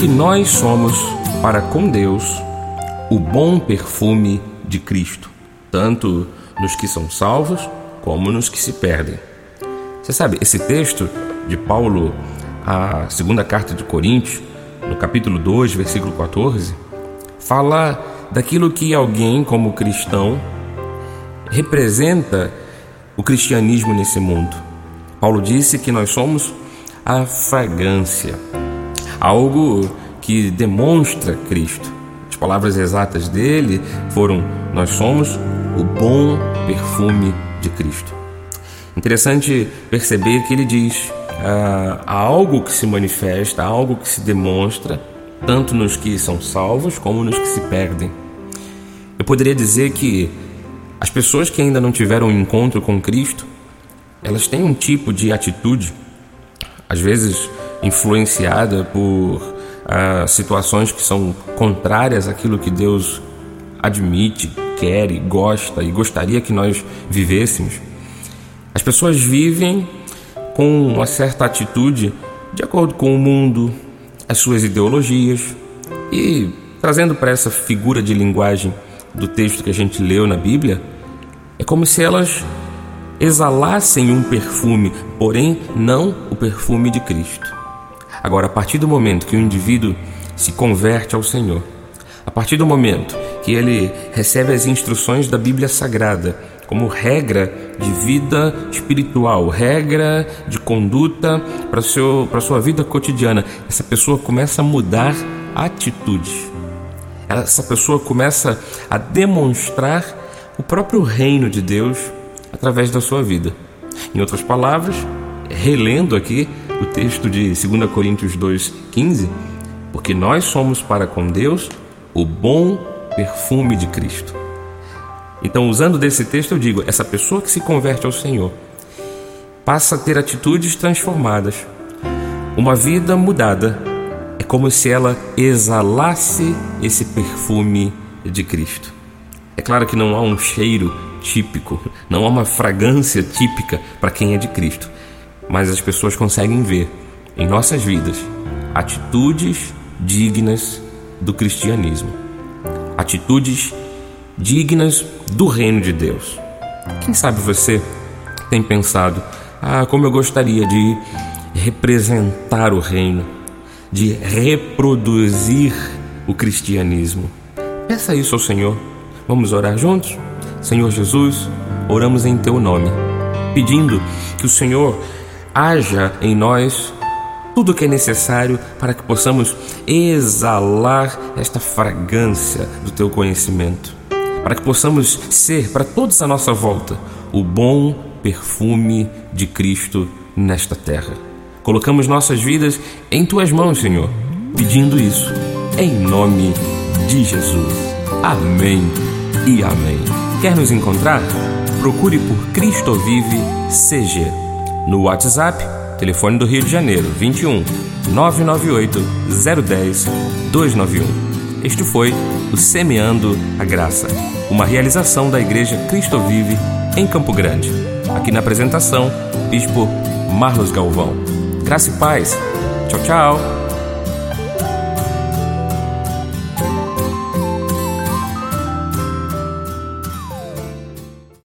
Porque nós somos, para com Deus, o bom perfume de Cristo, tanto nos que são salvos como nos que se perdem. Você sabe, esse texto de Paulo, a segunda carta de Coríntios, no capítulo 2, versículo 14, fala daquilo que alguém, como cristão, representa o cristianismo nesse mundo. Paulo disse que nós somos a fragrância, algo que demonstra Cristo. As palavras exatas dele foram: Nós somos o bom perfume de Cristo. Interessante perceber que ele diz: ah, há algo que se manifesta, há algo que se demonstra, tanto nos que são salvos como nos que se perdem. Eu poderia dizer que as pessoas que ainda não tiveram um encontro com Cristo, elas têm um tipo de atitude, às vezes influenciada por ah, situações que são contrárias àquilo que Deus admite, quer e gosta e gostaria que nós vivêssemos. As pessoas vivem com uma certa atitude de acordo com o mundo, as suas ideologias e trazendo para essa figura de linguagem do texto que a gente leu na Bíblia, é como se elas exalassem um perfume, porém não o perfume de Cristo. Agora, a partir do momento que o indivíduo se converte ao Senhor, a partir do momento que ele recebe as instruções da Bíblia Sagrada como regra de vida espiritual, regra de conduta para a sua vida cotidiana, essa pessoa começa a mudar atitudes essa pessoa começa a demonstrar o próprio reino de Deus através da sua vida. Em outras palavras, relendo aqui o texto de 2 Coríntios 2,15, porque nós somos para com Deus o bom perfume de Cristo. Então, usando desse texto, eu digo: essa pessoa que se converte ao Senhor passa a ter atitudes transformadas, uma vida mudada como se ela exalasse esse perfume de Cristo. É claro que não há um cheiro típico, não há uma fragrância típica para quem é de Cristo, mas as pessoas conseguem ver em nossas vidas atitudes dignas do cristianismo, atitudes dignas do reino de Deus. Quem sabe você tem pensado, ah, como eu gostaria de representar o reino de reproduzir o cristianismo. Peça isso ao Senhor. Vamos orar juntos? Senhor Jesus, oramos em Teu nome, pedindo que o Senhor haja em nós tudo o que é necessário para que possamos exalar esta fragrância do Teu conhecimento, para que possamos ser para todos à nossa volta o bom perfume de Cristo nesta terra. Colocamos nossas vidas em tuas mãos, Senhor, pedindo isso em nome de Jesus. Amém e amém. Quer nos encontrar? Procure por Cristo Vive CG no WhatsApp, telefone do Rio de Janeiro 21 998 010 291. Este foi o Semeando a Graça, uma realização da Igreja Cristo Vive em Campo Grande. Aqui na apresentação, Bispo Marlos Galvão. Graça e paz. Tchau, tchau.